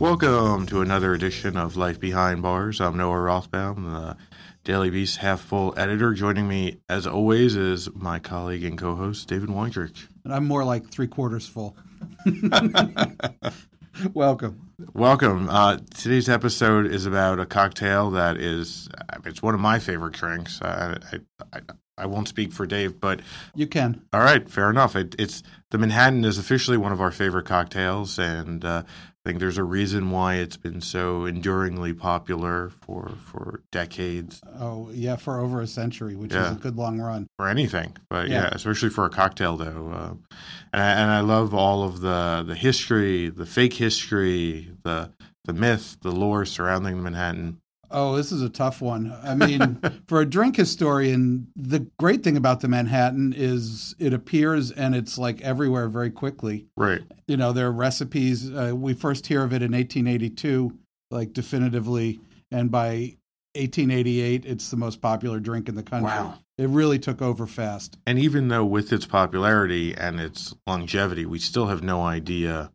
Welcome to another edition of Life Behind Bars. I'm Noah Rothbaum, the Daily Beast half full editor. Joining me, as always, is my colleague and co host, David Wondrich. And I'm more like three quarters full. Welcome. Welcome. Uh, today's episode is about a cocktail that is, it's one of my favorite drinks. I, I, I won't speak for Dave, but you can. All right, fair enough. It, it's the Manhattan is officially one of our favorite cocktails, and uh, I think there's a reason why it's been so enduringly popular for for decades. Oh yeah, for over a century, which yeah. is a good long run for anything. But yeah, yeah especially for a cocktail though. Uh, and I, and I love all of the the history, the fake history, the the myth, the lore surrounding the Manhattan. Oh, this is a tough one. I mean, for a drink historian, the great thing about the Manhattan is it appears and it's like everywhere very quickly. Right. You know, there are recipes. Uh, we first hear of it in 1882, like definitively, and by 1888, it's the most popular drink in the country. Wow. It really took over fast. And even though with its popularity and its longevity, we still have no idea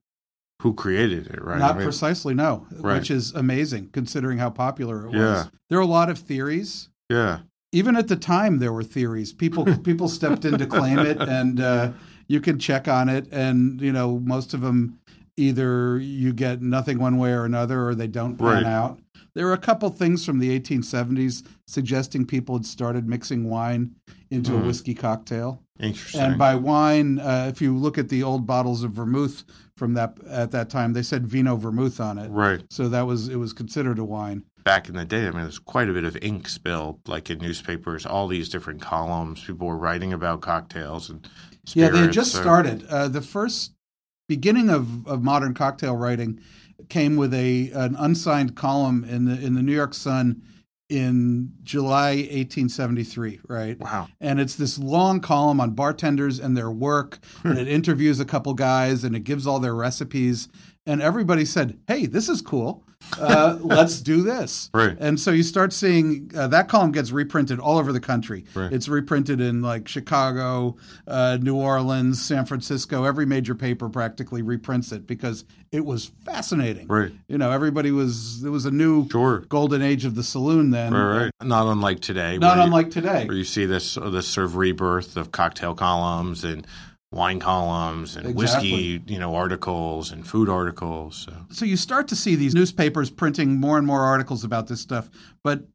who created it, right? Not I mean, precisely, no. Right. Which is amazing considering how popular it was. Yeah. There are a lot of theories. Yeah. Even at the time, there were theories. People people stepped in to claim it, and uh, you can check on it. And you know, most of them either you get nothing one way or another, or they don't pan right. out. There were a couple things from the 1870s suggesting people had started mixing wine into mm. a whiskey cocktail. Interesting. And by wine, uh, if you look at the old bottles of vermouth from that at that time, they said vino vermouth on it. Right. So that was it was considered a wine. Back in the day, I mean, there's quite a bit of ink spilled, like in newspapers. All these different columns, people were writing about cocktails and. Spirits, yeah, they just so. started. Uh, the first beginning of, of modern cocktail writing came with a an unsigned column in the in the New York Sun in July 1873, right? Wow. And it's this long column on bartenders and their work, hmm. and it interviews a couple guys and it gives all their recipes. And everybody said, hey, this is cool. Uh, let's do this. Right. And so you start seeing uh, that column gets reprinted all over the country. Right. It's reprinted in like Chicago, uh, New Orleans, San Francisco. Every major paper practically reprints it because it was fascinating. Right. You know, everybody was, it was a new sure. golden age of the saloon then. Right, right. Not unlike today. Not unlike you, today. Where you see this, this sort of rebirth of cocktail columns and wine columns and exactly. whiskey, you know, articles and food articles. So. so you start to see these newspapers printing more and more articles about this stuff, but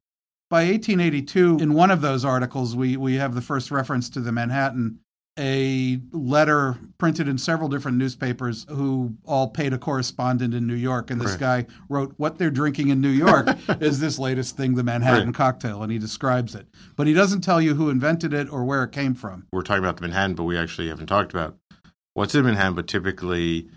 by 1882, in one of those articles, we we have the first reference to the Manhattan a letter printed in several different newspapers who all paid a correspondent in New York. And this right. guy wrote, What they're drinking in New York is this latest thing, the Manhattan right. cocktail. And he describes it. But he doesn't tell you who invented it or where it came from. We're talking about the Manhattan, but we actually haven't talked about what's in Manhattan, but typically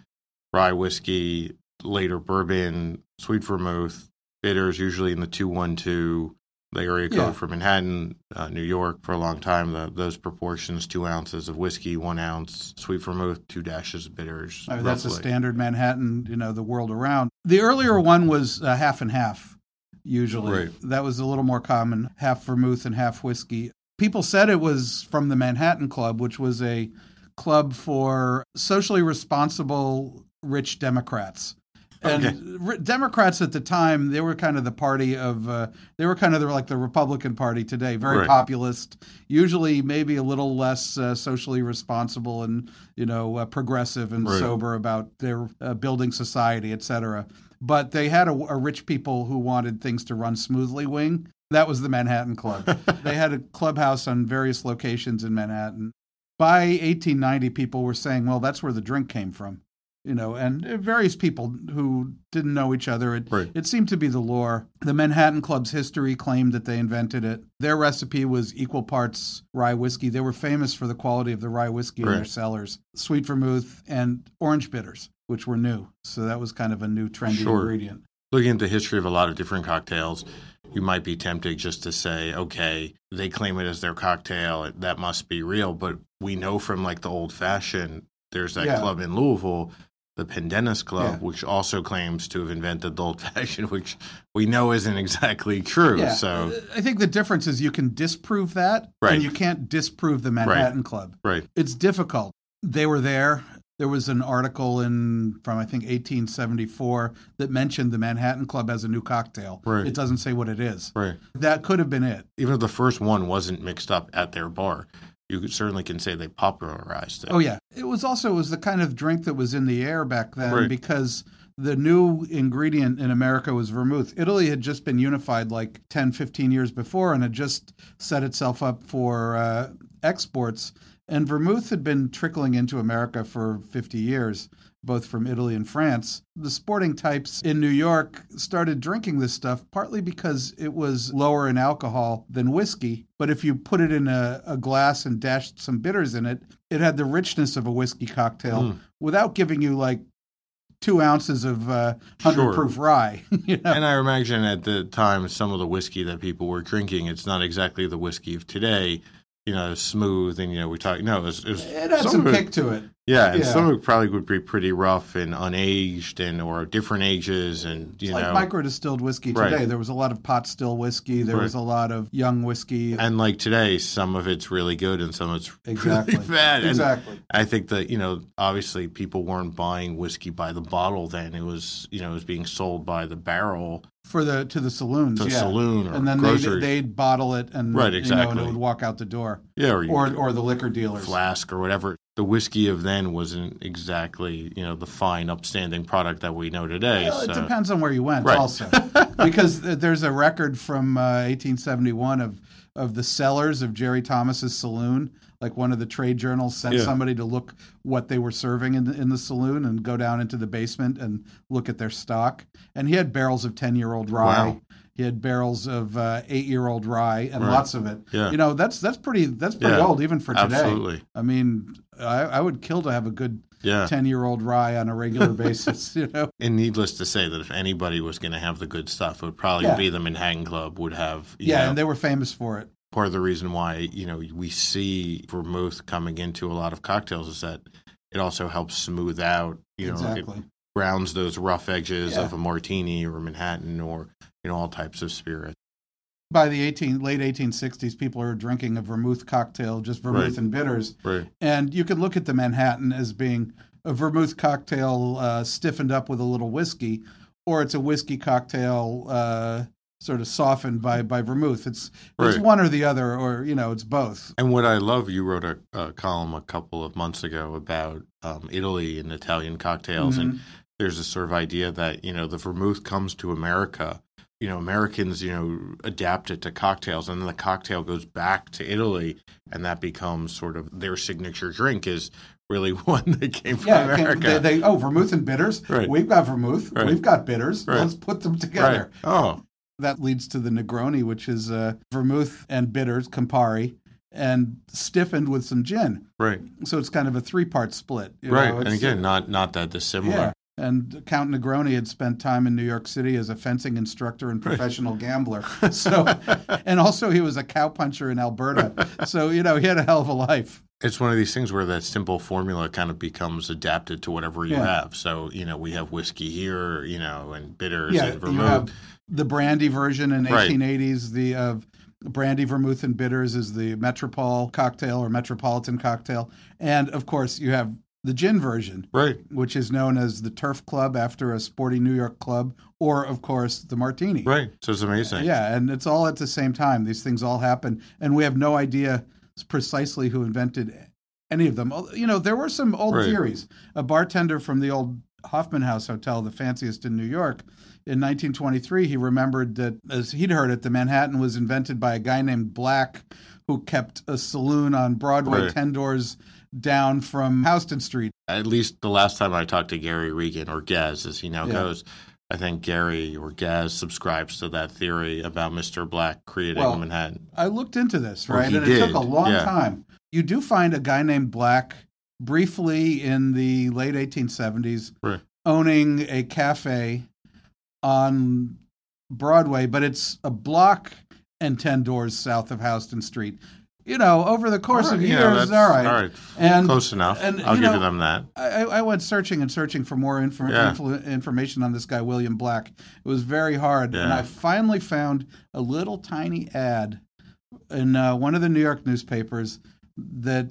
rye whiskey, later bourbon, sweet vermouth, bitters, usually in the 212 the area code yeah. for Manhattan, uh, New York, for a long time. The, those proportions: two ounces of whiskey, one ounce sweet vermouth, two dashes of bitters. I mean, that's a standard Manhattan. You know, the world around. The earlier one was uh, half and half. Usually, right. that was a little more common: half vermouth and half whiskey. People said it was from the Manhattan Club, which was a club for socially responsible rich Democrats and okay. Democrats at the time, they were kind of the party of, uh, they were kind of the, like the Republican Party today, very right. populist, usually maybe a little less uh, socially responsible and, you know, uh, progressive and right. sober about their uh, building society, et cetera. But they had a, a rich people who wanted things to run smoothly wing. That was the Manhattan Club. they had a clubhouse on various locations in Manhattan. By 1890, people were saying, well, that's where the drink came from you know, and various people who didn't know each other. It, Right. it seemed to be the lore. The Manhattan Club's history claimed that they invented it. Their recipe was equal parts rye whiskey. They were famous for the quality of the rye whiskey in their cellars, sweet vermouth, and orange bitters, which were new. So that was kind of a new trendy Sure. ingredient. looking at the history of a lot of different cocktails, you might be tempted just to say, okay, they claim it as their cocktail, that must be real. But we know from like the old fashioned, there's that Yeah. club in Louisville, the Pendennis Club, Yeah. which also claims to have invented the old fashioned, which we know isn't exactly true. Yeah. So, I think the difference is you can disprove that, Right. and you can't disprove the Manhattan Club. right, It's difficult. They were there. There was an article in from I think 1874 that mentioned the Manhattan Club as a new cocktail. Right. It doesn't say what it is. right. That could have been it. Even if the first one wasn't mixed up at their bar, you certainly can say they popularized it. Oh yeah. It was also it was the kind of drink that was in the air back then Right. because the new ingredient in America was vermouth. Italy had just been unified like 10, 15 years before and had just set itself up for uh, exports. And vermouth had been trickling into America for 50 years, both from Italy and France. The sporting types in New York started drinking this stuff partly because it was lower in alcohol than whiskey. But if you put it in a, a glass and dashed some bitters in it, it had the richness of a whiskey cocktail Mm. without giving you like two ounces of uh, 100 Sure. proof rye. you know? And I imagine at the time, some of the whiskey that people were drinking, it's not exactly the whiskey of today. You know, smooth and you know we talk. No, it was, it was it had some it- kick to it. Yeah, and Yeah. some of it probably would be pretty rough and unaged, and or different ages, and you It's like know, micro distilled whiskey Right. today. There was a lot of pot still whiskey. There Right. was a lot of young whiskey. and like today, some of it's really good and some of it's Exactly. really bad. And Exactly. I think that you know, obviously, people weren't buying whiskey by the bottle then. It was you know, it was being sold by the barrel for the to the saloons, to yeah. saloon or and then they'd, they'd bottle it and Right, you know, and it would walk out the door, yeah, or, or or the liquor dealers. flask or whatever. The whiskey of then wasn't exactly you know the fine, upstanding product that we know today. Well, it depends on where you went, Right. also, because there's a record from uh, 1871 of of the cellars of Jerry Thomas's saloon. Like one of the trade journals sent Yeah. somebody to look what they were serving in the, in the saloon and go down into the basement and look at their stock. And he had barrels of 10 year old rye. Wow. He had barrels of uh, eight year old rye and Right. lots of it. Yeah. You know that's that's pretty that's pretty Yeah. old even for today. Absolutely. I mean, I, I would kill to have a good Yeah. ten year old rye on a regular basis. You know. And needless to say that if anybody was going to have the good stuff, it would probably Yeah. be the Manhattan Club would have. You Yeah, know, and they were famous for it. part of the reason why you know we see vermouth coming into a lot of cocktails is that it also helps smooth out. You know, exactly. it grounds those rough edges Yeah. of a martini or Manhattan or you know all types of spirits. By the 18 late 1860s, people are drinking a vermouth cocktail, just vermouth Right. and bitters, Right. and you could look at the Manhattan as being a vermouth cocktail uh, stiffened up with a little whiskey, or it's a whiskey cocktail uh, sort of softened by by vermouth. It's it's one or the other, or you know, it's both. And what I love, you wrote a, a column a couple of months ago about um, Italy and Italian cocktails, and there's this sort of idea that you know the vermouth comes to America. You know, Americans, you know, adapt it to cocktails, and then the cocktail goes back to Italy, and that becomes sort of their signature drink. Is really one that came from Yeah, it came- America. they, they oh vermouth and bitters. Right. We've got vermouth. Right. We've got bitters. Right. Let's put them together. Oh, That leads to the Negroni, which is uh, vermouth and bitters, Campari, and stiffened with some gin. right, So it's kind of a three part split. you right. know, And again, not not that dissimilar. yeah. And Count Negroni had spent time in New York City as a fencing instructor and professional gambler. So, and also he was a cowpuncher in Alberta. So you know he had a hell of a life. It's one of these things where that simple formula kind of becomes adapted to whatever you Yeah. have. So, you know, we have whiskey here, you know, and bitters Yeah, and you vermouth. have the brandy version in Right. 1880s. The of brandy, vermouth, and bitters is the Metropole cocktail or Metropolitan cocktail, and of course you have the gin version, right. which is known as the Turf Club after a sporty New York club, or of course the Martini. Right. So it's amazing. Yeah, and it's all at the same time. These things all happen, and we have no idea precisely who invented any of them. You know, there were some old Right. theories. A bartender from the old Hoffman House Hotel, the fanciest in New York, in 1923, he remembered that, as he'd heard it, the Manhattan was invented by a guy named Black, who kept a saloon on Broadway, Right. ten doors down from Houston Street. at least the last time I talked to Gary Regan or Gaz, as he now Yeah. goes, I think Gary or Gaz subscribes to that theory about Mr. Black creating Well, Manhattan. I looked into this, right? and it took a long yeah. time. You do find a guy named Black briefly in the late 1870s Right. owning a cafe on Broadway, but it's a block and 10 doors south of Houston Street. You know, over the course All of years, yeah, all right. all right. And, Close enough. and, I'll give know, them that. I, I went searching and searching for more infor- Yeah. influ- information on this guy, William Black. It was very hard. And I finally found a little tiny ad in uh, one of the New York newspapers that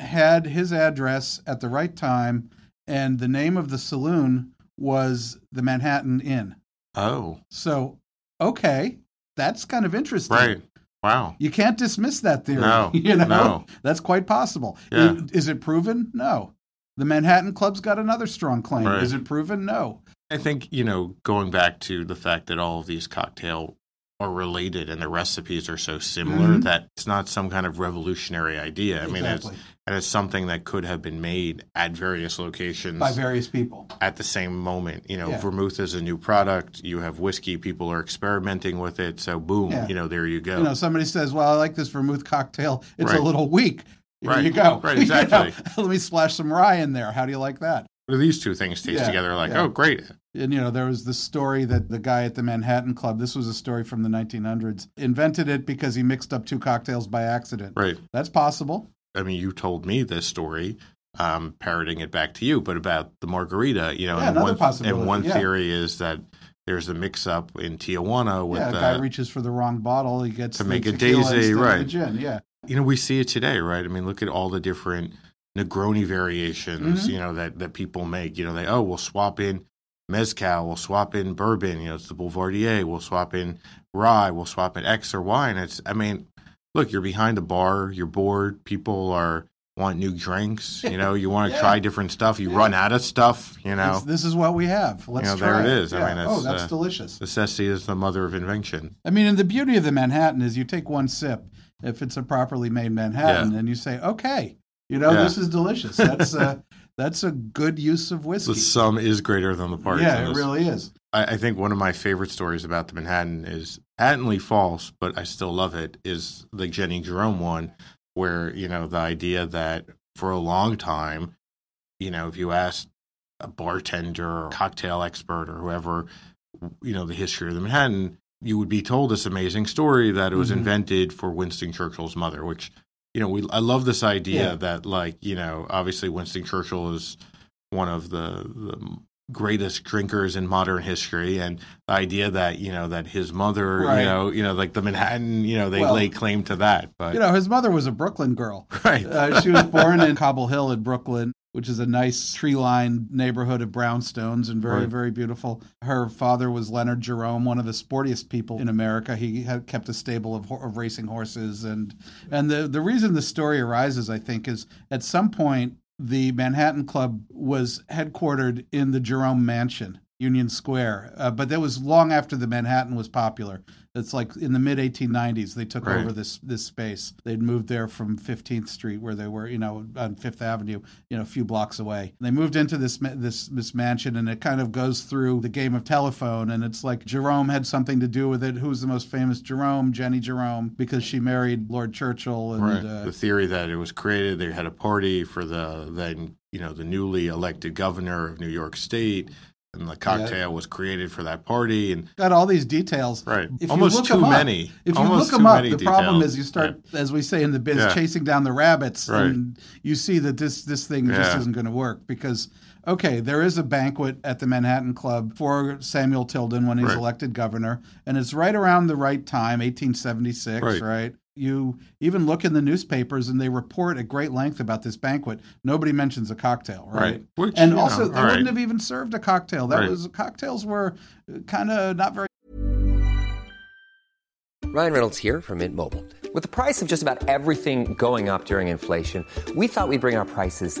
had his address at the right time, and the name of the saloon was the Manhattan Inn. Oh, So, okay, that's kind of interesting. right. Wow. You can't dismiss that theory. No, you know, no. that's quite possible. Yeah. Is, is it proven? No. The Manhattan Club's got another strong claim. Right. Is it proven? No. I think, you know, going back to the fact that all of these cocktail are related and the recipes are so similar Mhm. that it's not some kind of revolutionary idea. I mean, it's, and it's something that could have been made at various locations By various people. at the same moment. You know, Yeah. vermouth is a new product. You have whiskey, people are experimenting with it. So, boom, Yeah. you know, there you go. You know, somebody says, "Well, I like this vermouth cocktail. It's Right. a little weak." Here Right. you go. Right, You know, exactly. let me splash some rye in there. How do you like that? What do these two things taste Yeah, together? Like, yeah. oh, great. And you know, there was the story that the guy at the Manhattan Club, this was a story from the 1900s, invented it because he mixed up two cocktails by accident. Right. That's possible. I mean, you told me this story, um, parroting it back to you, but about the margarita, you know, Yeah, and another one, possibility, and one theory is that there's a mix up in Tijuana with yeah, a the, guy reaches for the wrong bottle, he gets To make a daisy, right. gin. Yeah. you know, we see it today, right? I mean, look at all the different Negroni variations, Mhm. you know, that, that people make. You know, they, oh, we'll swap in mezcal, we'll swap in bourbon, you know, it's the Boulevardier, we'll swap in rye, we'll swap in X or Y. And it's, I mean, look, you're behind the bar, you're bored, people are want new drinks, you know, you want to Yeah. try different stuff, you Yeah. run out of stuff, you know. It's- this is what we have. Let's You know, try there it is. I Yeah. mean, oh, that's uh, delicious. Necessity is the mother of invention. I mean, and the beauty of the Manhattan is you take one sip, if it's a properly made Manhattan, and you say, okay, you know, Yeah. this is delicious. That's a, that's a good use of whiskey. The sum is greater than the parts. yeah, it really is. I, I think one of my favorite stories about the Manhattan is patently false, but I still love it. Is the Jenny Jerome one, where you know the idea that for a long time, you know, if you asked a bartender or cocktail expert or whoever, you know, the history of the Manhattan, you would be told this amazing story that it was Mhm. invented for Winston Churchill's mother, which you know, we I love this idea Yeah. that like you know, obviously Winston Churchill is one of the, the greatest drinkers in modern history, and the idea that you know that his mother, Right. you know, you know, like the Manhattan, you know, they Well, lay claim to that, but You know, his mother was a Brooklyn girl. right, Uh, she was born in Cobble Hill in Brooklyn, which is a nice tree-lined neighborhood of brownstones and very, Right. very beautiful. Her father was Leonard Jerome, one of the sportiest people in America. He had kept a stable of, of racing horses, and and the the reason the story arises, I think, is at some point the Manhattan Club was headquartered in the Jerome Mansion. Union Square, uh, but that was long after the Manhattan was popular. It's like in the mid 1890s they took Right. over this this space. They'd moved there from 15th Street, where they were, you know, on Fifth Avenue, you know, a few blocks away. They moved into this this this mansion, and it kind of goes through the game of telephone. And it's like Jerome had something to do with it. Who's the most famous? Jerome, Jenny Jerome, because she married Lord Churchill. And right. uh, the theory that it was created, they had a party for the then you know the newly elected governor of New York State, and the cocktail was created for that party, and got all these details. right, If you almost look too up- many. If you look them up, the problem is you start, as we say in the biz, Yeah. chasing down the rabbits, Right. and you see that this this thing just isn't going to work because okay, there is a banquet at the Manhattan Club for Samuel Tilden when he's Right. elected governor, and it's right around the right time, 1876, Right. Right? You even look in the newspapers and they report at great length about this banquet. Nobody mentions a cocktail, right? Right. Which, and you know, also, they all wouldn't right. have even served a cocktail. That Right. was cocktails were uh, kind of not very Ryan Reynolds here from Mint Mobile. With the price of just about everything going up during inflation, we thought we'd bring our prices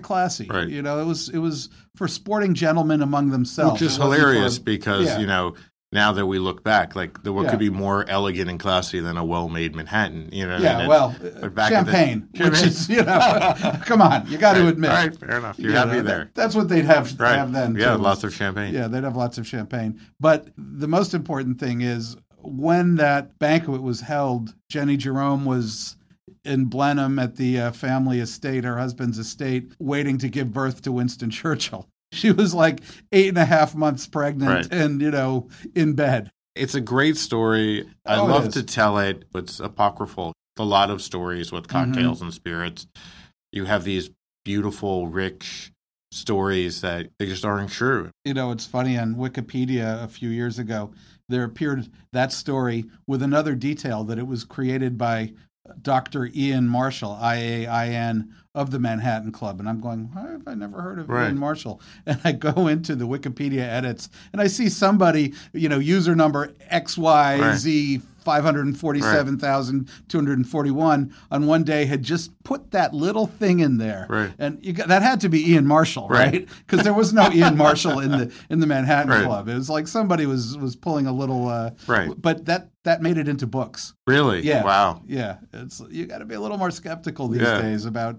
classy. Right. You know, it was it was for sporting gentlemen among themselves. Which is hilarious for- because, Yeah. you know, now that we look back, like the, what Yeah. could be more elegant and classy than a well-made Manhattan? You know, Yeah, well, in the- champagne, which is you know, come on, you got to admit. All right, fair enough. You're You happy know, there. that- that's what they'd have Right. have then. Yeah, too. lots of champagne. Yeah, they'd have lots of champagne. But the most important thing is when that banquet was held, Jenny Jerome was in Blenheim at the uh, family estate, her husband's estate, waiting to give birth to Winston Churchill. She was like eight and a half months pregnant Right. and, you know, in bed. It's a great story. I Oh, love to tell it. It's apocryphal. A lot of stories with Mm-hmm. cocktails and spirits. You have these beautiful, rich stories that they just aren't true. You know, it's funny on Wikipedia a few years ago, there appeared that story with another detail that it was created by Dr. Iain Marshall, I A I N, of the Manhattan Club. And I'm going, why have I never heard of Right. Iain Marshall? And I go into the Wikipedia edits and I see somebody, you know, user number XYZ. 547,241 on one day had just put that little thing in there. Right. And you got, that had to be Iain Marshall, Right. right? Because there was no Iain Marshall in the in the Manhattan Right. Club. It was like somebody was was pulling a little uh Right. but that that made it into books. Really? Yeah. Wow. Yeah. It's you got to be a little more skeptical these Yeah. days about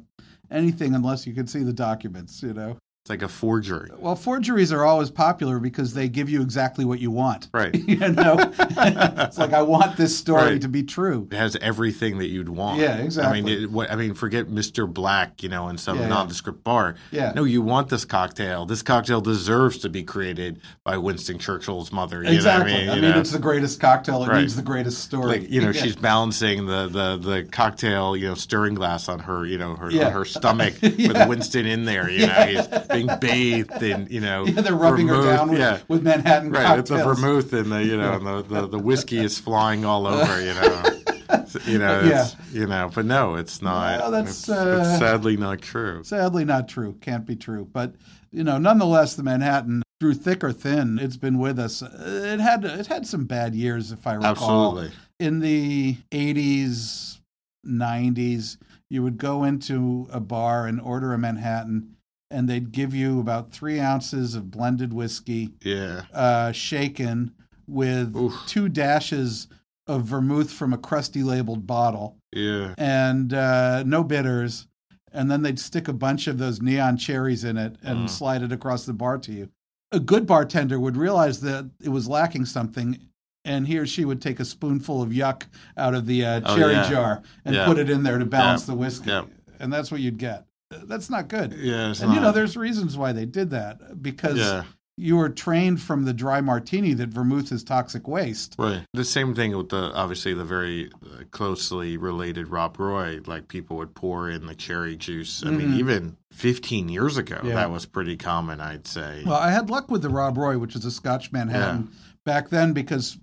anything unless you can see the documents, you know. It's like a forgery. Well, forgeries are always popular because they give you exactly what you want. Right. you know. it's like I want this story Right. to be true. It has everything that you'd want. Yeah, exactly. I mean, it, what, I mean, forget Mr. Black, you know, in some Yeah, yeah. nondescript bar. Yeah. No, you want this cocktail. This cocktail deserves to be created by Winston Churchill's mother. You exactly. Know what I mean, I mean, it's the greatest cocktail. It Right. needs the greatest story. like you know Yeah. she's balancing the, the the cocktail you know stirring glass on her you know her Yeah. her stomach Yeah. with Winston in there you know he's being bathed in you know Yeah, they're rubbing her down with, yeah with Manhattan right it's the cocktails. vermouth and the you know and the, the the whiskey is flying all over you know you know it's, you know but no it's not Well, that's, it's, uh, it's sadly not true Sadly, not true. Can't be true. But you know, nonetheless, the Manhattan, through thick or thin, it's been with us. It had it had some bad years, if I recall. absolutely In the '80s, '90s, you would go into a bar and order a Manhattan, and they'd give you about three ounces of blended whiskey, yeah uh, shaken with Oof. two dashes of vermouth from a crusty labeled bottle yeah and uh, no bitters. And then they'd stick a bunch of those neon cherries in it and Mm. slide it across the bar to you. A good bartender would realize that it was lacking something, and he or she would take a spoonful of yuck out of the uh, Oh, cherry yeah. jar and Yeah. put it in there to balance Yeah. the whiskey. And that's what you'd get. That's not good. yeah and you know, there's reasons why they did that because yeah you were trained from the dry martini that vermouth is toxic waste. Right. The same thing with the obviously the very uh, closely related Rob Roy. Like people would pour in the cherry juice. I mean, Mhm. even 15 years ago, Yeah. that was pretty common. I'd say. Well, I had luck with the Rob Roy, which is a Scotch Manhattan, back then because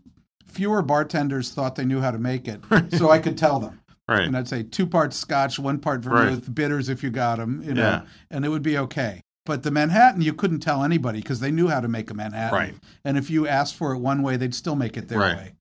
fewer bartenders thought they knew how to make it, so I could tell them. Right. And I'd say two parts Scotch, one part vermouth, bitters if you got them, you know, Yeah. and it would be okay. But the Manhattan, you couldn't tell anybody because they knew how to make a Manhattan. Right. And if you asked for it one way, they'd still make it their Right. way.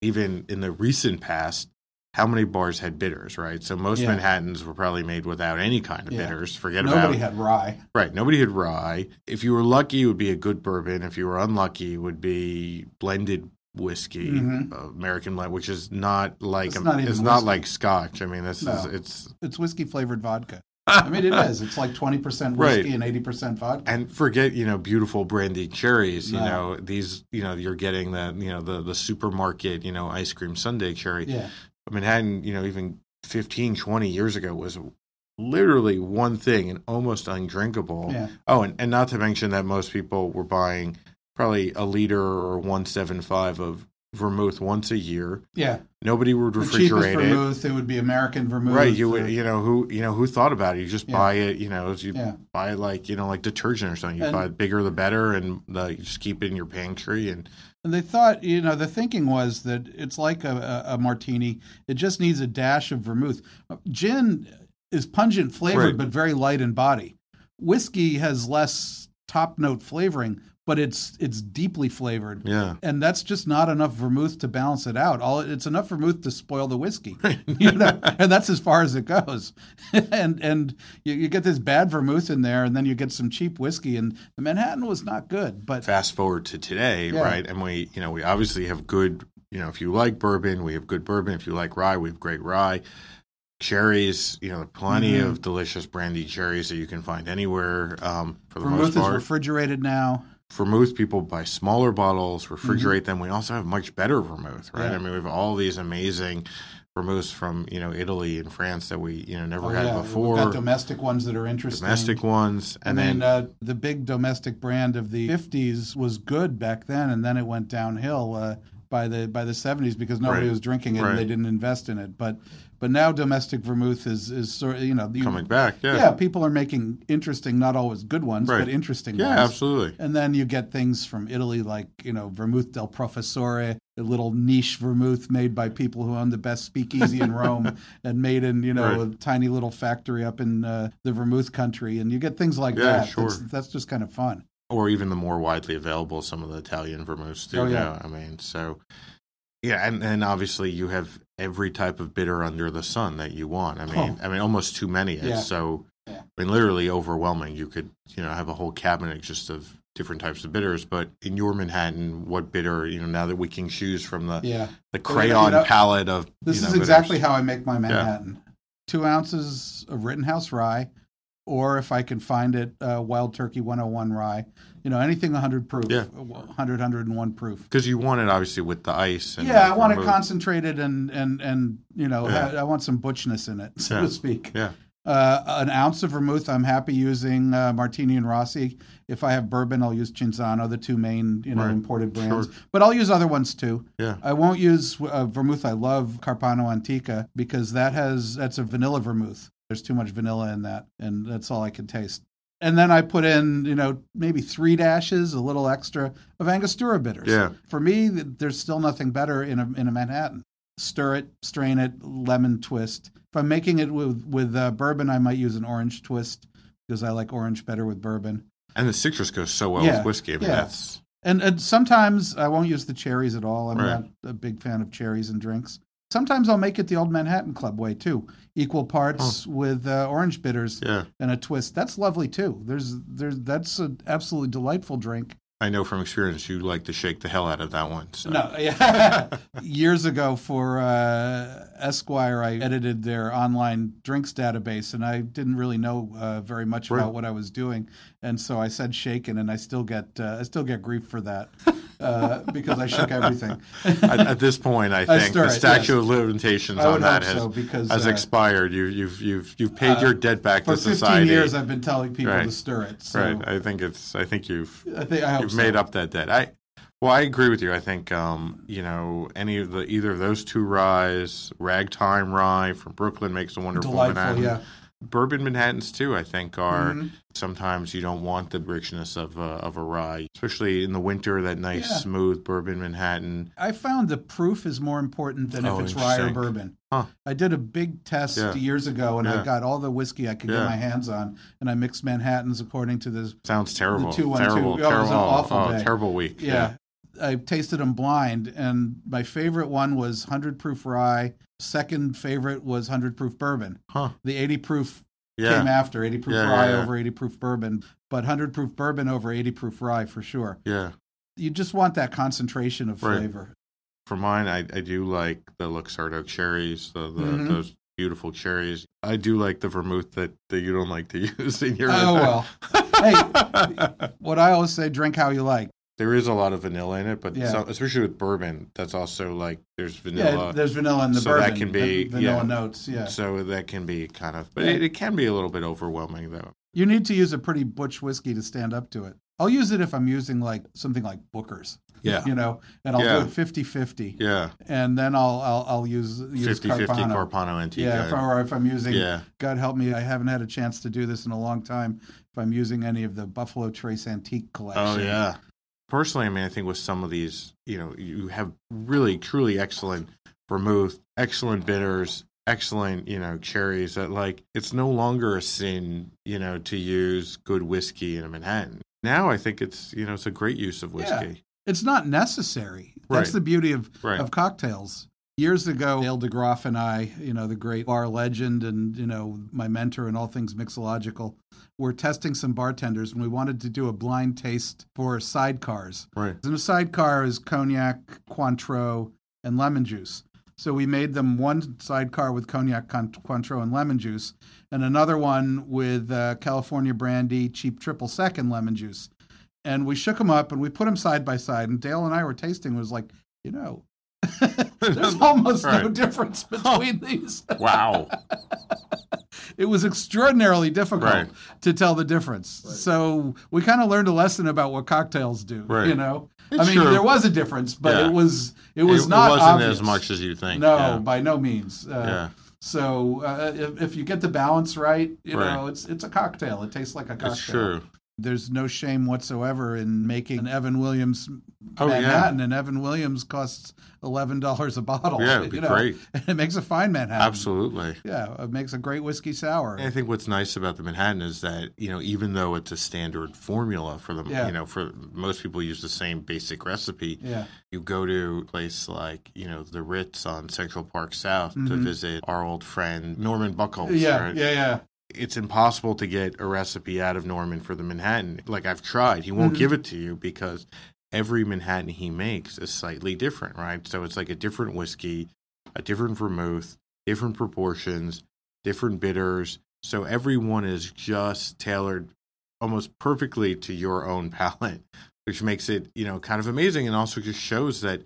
even in the recent past, how many bars had bitters? Right. So most Yeah. Manhattans were probably made without any kind of Yeah. bitters. Forget Nobody about nobody had rye. right. Nobody had rye. If you were lucky, it would be a good bourbon. If you were unlucky, it would be blended whiskey, Mhm. uh, American blend, which is not like It's not it's not like Scotch. I mean, this No. is it's It's whiskey flavored vodka. I mean, it is. It's like 20% Right. whiskey and 80% vodka. and forget you know beautiful brandy cherries. You No. know these you know you're getting the you know the the supermarket you know ice cream sundae cherry. yeah. Manhattan you know even 15, 20 years ago was literally one thing and almost undrinkable. Yeah. Oh, and, and not to mention that most people were buying probably a liter or one seven five of vermouth once a year. Yeah. Nobody would The refrigerate it. vermouth, it would be American vermouth. Right, you or- would, uh, you know who you know who thought about it. You just Yeah. buy it, you know, you Yeah. buy like you know like detergent or something. You And- buy it bigger the better, and the, you just keep it in your pantry. And And they thought, you know, the thinking was that it's like a, a, a martini. It just needs a dash of vermouth. Gin is pungent flavored, Right. but very light in body. Whiskey has less top note flavoring, but it's it's deeply flavored. yeah, And that's just not enough vermouth to balance it out. All it's enough vermouth to spoil the whiskey, you know, and that's as far as it goes. and and you, you get this bad vermouth in there, and then you get some cheap whiskey. And the Manhattan was not good, but fast forward to today, Yeah. right? And we, you know, we obviously have good, you know, if you like bourbon, we have good bourbon. If you like rye, we have great rye. Cherries, you know, plenty Mhm. of delicious brandy cherries that you can find anywhere. Um, for the most vermouth is refrigerated now. Vermouth people buy smaller bottles, refrigerate them. We also have much better vermouth, right? Mm-hmm. Yeah. I mean, we have all these amazing vermouths from you know Italy and France that we you know never Oh, had yeah. We've before. got domestic ones that are interesting. domestic ones, I and mean, then uh, the big domestic brand of the '50s was good back then, and then it went downhill uh, by the by the '70s because nobody Right. was drinking it Right. and they didn't invest in it. But but now domestic vermouth is is sort of you know you, coming back, yeah, Yeah. people are making interesting, not always good ones, Right. but interesting ones. yeah, ones. absolutely. And then you get things from Italy like, you know, Vermouth del Professore, a little niche vermouth made by people who own the best speakeasy in Rome and made in, you know, Right. a tiny little factory up in uh, the vermouth country. And you get things like Yeah, that. sure. That's, that's just kind of fun. Or even the more widely available some of the Italian vermouths too. Oh, yeah. I mean, so yeah, and and obviously you have every type of bitter under the sun that you want. I mean, Oh. I mean, almost too many. It's Yeah. so Yeah. I mean, literally overwhelming. You could you know have a whole cabinet just of different types of bitters. But in your Manhattan, what bitter? You know, now that we can choose from the Yeah. the crayon palette of This you know, is exactly bitters. how I make my Manhattan. Two ounces of Rittenhouse rye, or if I can find it, uh, Wild Turkey 101 rye. You know, anything 100 proof, Yeah. 100, 101 proof. because you want it obviously with the ice. And Yeah, I want it concentrated and and and you know, Yeah. ha- I want some butchness in it, so Yeah. to speak. Yeah, Uh, an ounce of vermouth, I'm happy using uh, Martini and Rossi. If I have bourbon, I'll use Cinzano, the two main you know Right. imported brands. Sure. But I'll use other ones too. yeah. I won't use uh, vermouth. I love Carpano Antica because that has that's a vanilla vermouth. There's too much vanilla in that, and that's all I can taste. And then I put in, you know, maybe three dashes, a little extra of Angostura bitters. Yeah. For me, there's still nothing better in a in a Manhattan. Stir it, strain it, lemon twist. If I'm making it with with uh, bourbon, I might use an orange twist because I like orange better with bourbon. And the citrus goes so well Yeah, with whiskey. Yeah. that's And, and sometimes I won't use the cherries at all. I'm Right. not a big fan of cherries in drinks. Sometimes I'll make it the old Manhattan Club way too, equal parts with uh, orange bitters yeah. and a twist. That's lovely too. There's there's that's an absolutely delightful drink. I know from experience you like to shake the hell out of that one. So. No, yeah. Years ago for uh, Esquire, I edited their online drinks database, and I didn't really know uh, very much Right. about what I was doing, and so I said shaken, and I still get uh, I still get grief for that uh, because I shook everything. at, at this point, I I think stir the statute yes. of limitations on that has, so, because, has uh, expired. You, you've you've you've paid your debt back to society. For to 15 society. years, I've been telling people Right. to stir it. So right. I think it's. I think you've I think I you've so. made up that debt. I. Well, I agree with you. I think um, you know any of the either of those two ryes, Ragtime Rye from Brooklyn makes a wonderful Delightful, Manhattan. yeah. Bourbon Manhattans too, I think, are Mhm. sometimes you don't want the richness of a, of a rye, especially in the winter. That nice Yeah. smooth Bourbon Manhattan. I found the proof is more important than Oh, if it's rye or bourbon. Huh. I did a big test Yeah. years ago, and I got all the whiskey I could Yeah. get my hands on, and I mixed Manhattans according to this. Sounds terrible. The two, one, two. terrible. Oh, it was an awful oh, day. terrible week. Yeah, I tasted them blind, and my favorite one was hundred proof rye. Second favorite was hundred proof bourbon. Huh. The eighty proof Yeah. came after eighty proof Yeah, rye yeah. over eighty proof bourbon, but hundred proof bourbon over eighty proof rye for sure. Yeah. You just want that concentration of Right. flavor. For mine, I, I do like the Luxardo cherries, the, the Mhm. those beautiful cherries. I do like the vermouth that, that you don't like to use in your. Oh well. hey, what I always say: drink how you like. There is a lot of vanilla in it, but Yeah. some, especially with bourbon, that's also like there's Yeah, vanilla. there's vanilla in the so that can be- vanilla yeah. notes. Yeah, So that can be kind of, but Yeah. it, it can be a little bit overwhelming though. you need to use a pretty butch whiskey to stand up to it. I'll use it if I'm using like something like Booker's. Yeah. You know, and I'll Yeah. do it 50-50. Yeah. And then I'll I'll, I'll use use 50 50 Carpano. Antique. Yeah, if, I- or if I'm using, Yeah. God help me, I haven't had a chance to do this in a long time. If I'm using any of the Buffalo Trace antique oh, collection. Oh yeah. Personally, I mean, I think with some of these, you know, you have really truly excellent vermouth, excellent bitters, excellent, you know, cherries that like it's no longer a sin, you know, to use good whiskey in a Manhattan. Now I think it's, you know, it's a great use of whiskey. Yeah. It's not necessary. That's Right. the beauty of, Right. of cocktails. Years ago, Dale DeGroff and I, you know, the great bar legend and, you know, my mentor in all things mixological, were testing some bartenders and we wanted to do a blind taste for sidecars. Right. And a sidecar is cognac, Cointreau, and lemon juice. So we made them one sidecar with cognac, Cointreau, and lemon juice, and another one with uh, California brandy, cheap triple second lemon juice. And we shook them up and we put them side by side. And Dale and I were tasting. It was like, you know, there's almost no difference between these. Wow. it was extraordinarily difficult Right. to tell the difference. So we kind of learned a lesson about what cocktails do. Right. You know, It's I mean, true. there was a difference, but Yeah. it was it was not it wasn't obvious. as much as you think. No, Yeah. by no means. Uh, Yeah. So uh, if, if you get the balance right, you Right. know, it's it's a cocktail. It tastes like a cocktail. It's true. There's no shame whatsoever in making an Evan Williams Oh, yeah. Manhattan, and Evan Williams costs eleven dollars a bottle. Yeah, it'd be you know, great. And it makes a fine Manhattan. Absolutely. Yeah, it makes a great whiskey sour. And I think what's nice about the Manhattan is that you know even though it's a standard formula for them, Yeah. you know, for most people use the same basic recipe. Yeah. You go to a place like you know the Ritz on Central Park South to Mhm. visit our old friend Norman Bukofzer. Yeah, right? yeah, yeah. It's impossible to get a recipe out of Norman for the Manhattan. Like I've tried, he won't Mhm. give it to you because every Manhattan he makes is slightly different, right? So it's like a different whiskey, a different vermouth, different proportions, different bitters. So every one is just tailored almost perfectly to your own palate, which makes it, you know, kind of amazing and also just shows that,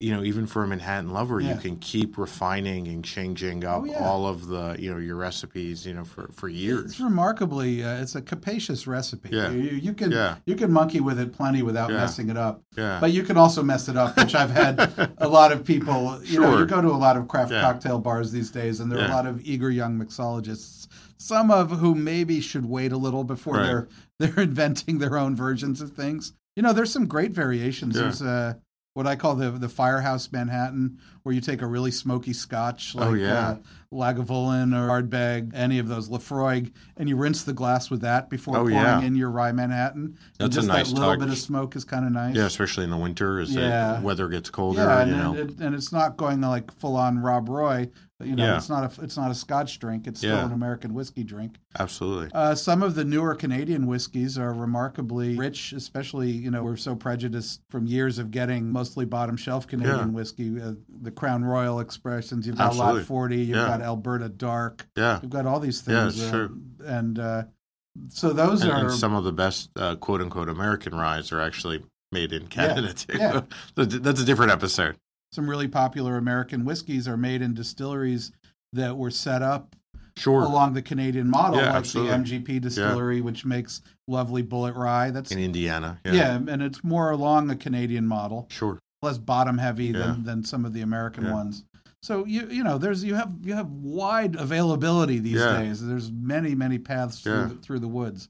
you know, even for a Manhattan lover, Yeah. you can keep refining and changing up Oh, yeah. all of the, you know, your recipes, you know, for, for years. It's remarkably. Uh, it's a capacious recipe. Yeah. You, you can Yeah. you can monkey with it plenty without Yeah. messing it up. Yeah. But you can also mess it up, which I've had a lot of people. You know, you go to a lot of craft cocktail bars these days, and there are a lot of eager young mixologists. Some of whom maybe should wait a little before Right. they're they're inventing their own versions of things. You know, there's some great variations. There's uh, what I call the the Firehouse Manhattan, where you take a really smoky Scotch like Oh, yeah. uh, Lagavulin or Ardbeg, any of those Laphroaig, and you rinse the glass with that before Oh, pouring yeah. in your rye Manhattan. and That's a just nice that little touch. bit of smoke is kind of nice. Yeah, especially in the winter as Yeah. the weather gets colder, Yeah, and, you know. it, and it's not going to like full on Rob Roy. But, you know, Yeah. it's not a it's not a Scotch drink. It's still an American whiskey drink. Absolutely. Uh, some of the newer Canadian whiskeys are remarkably rich, especially, you know, we're so prejudiced from years of getting mostly bottom shelf Canadian whiskey. Uh, the Crown Royal expressions, you've got Lot 40, you've Yeah. got Alberta Dark, Yeah. we've got all these Yeah, things. it's uh, true. And uh, so those And, are. and some of the best uh, quote unquote American ryes are actually made in Canada too. yeah. That's a different episode. some really popular American whiskeys are made in distilleries that were set up Sure. along the Canadian model, Yeah, like absolutely. the MGP distillery, which makes lovely Bulleit rye. That's in Indiana. Yeah. yeah. and it's more along a Canadian model, Sure. less bottom heavy Yeah. than, than some of the American Yeah. ones. So you you know there's you have you have wide availability these Yeah. days. There's many many paths through Yeah. the, through the woods.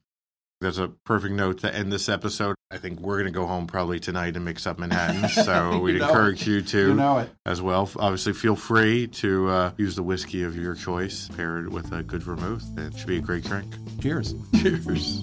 That's a perfect note to end this episode. I think we're going to go home probably tonight and mix up Manhattan. So we'd encourage it. you to You know it. as well. Obviously, feel free to uh, use the whiskey of your choice, paired with a good vermouth. It should be a great drink. Cheers. Cheers.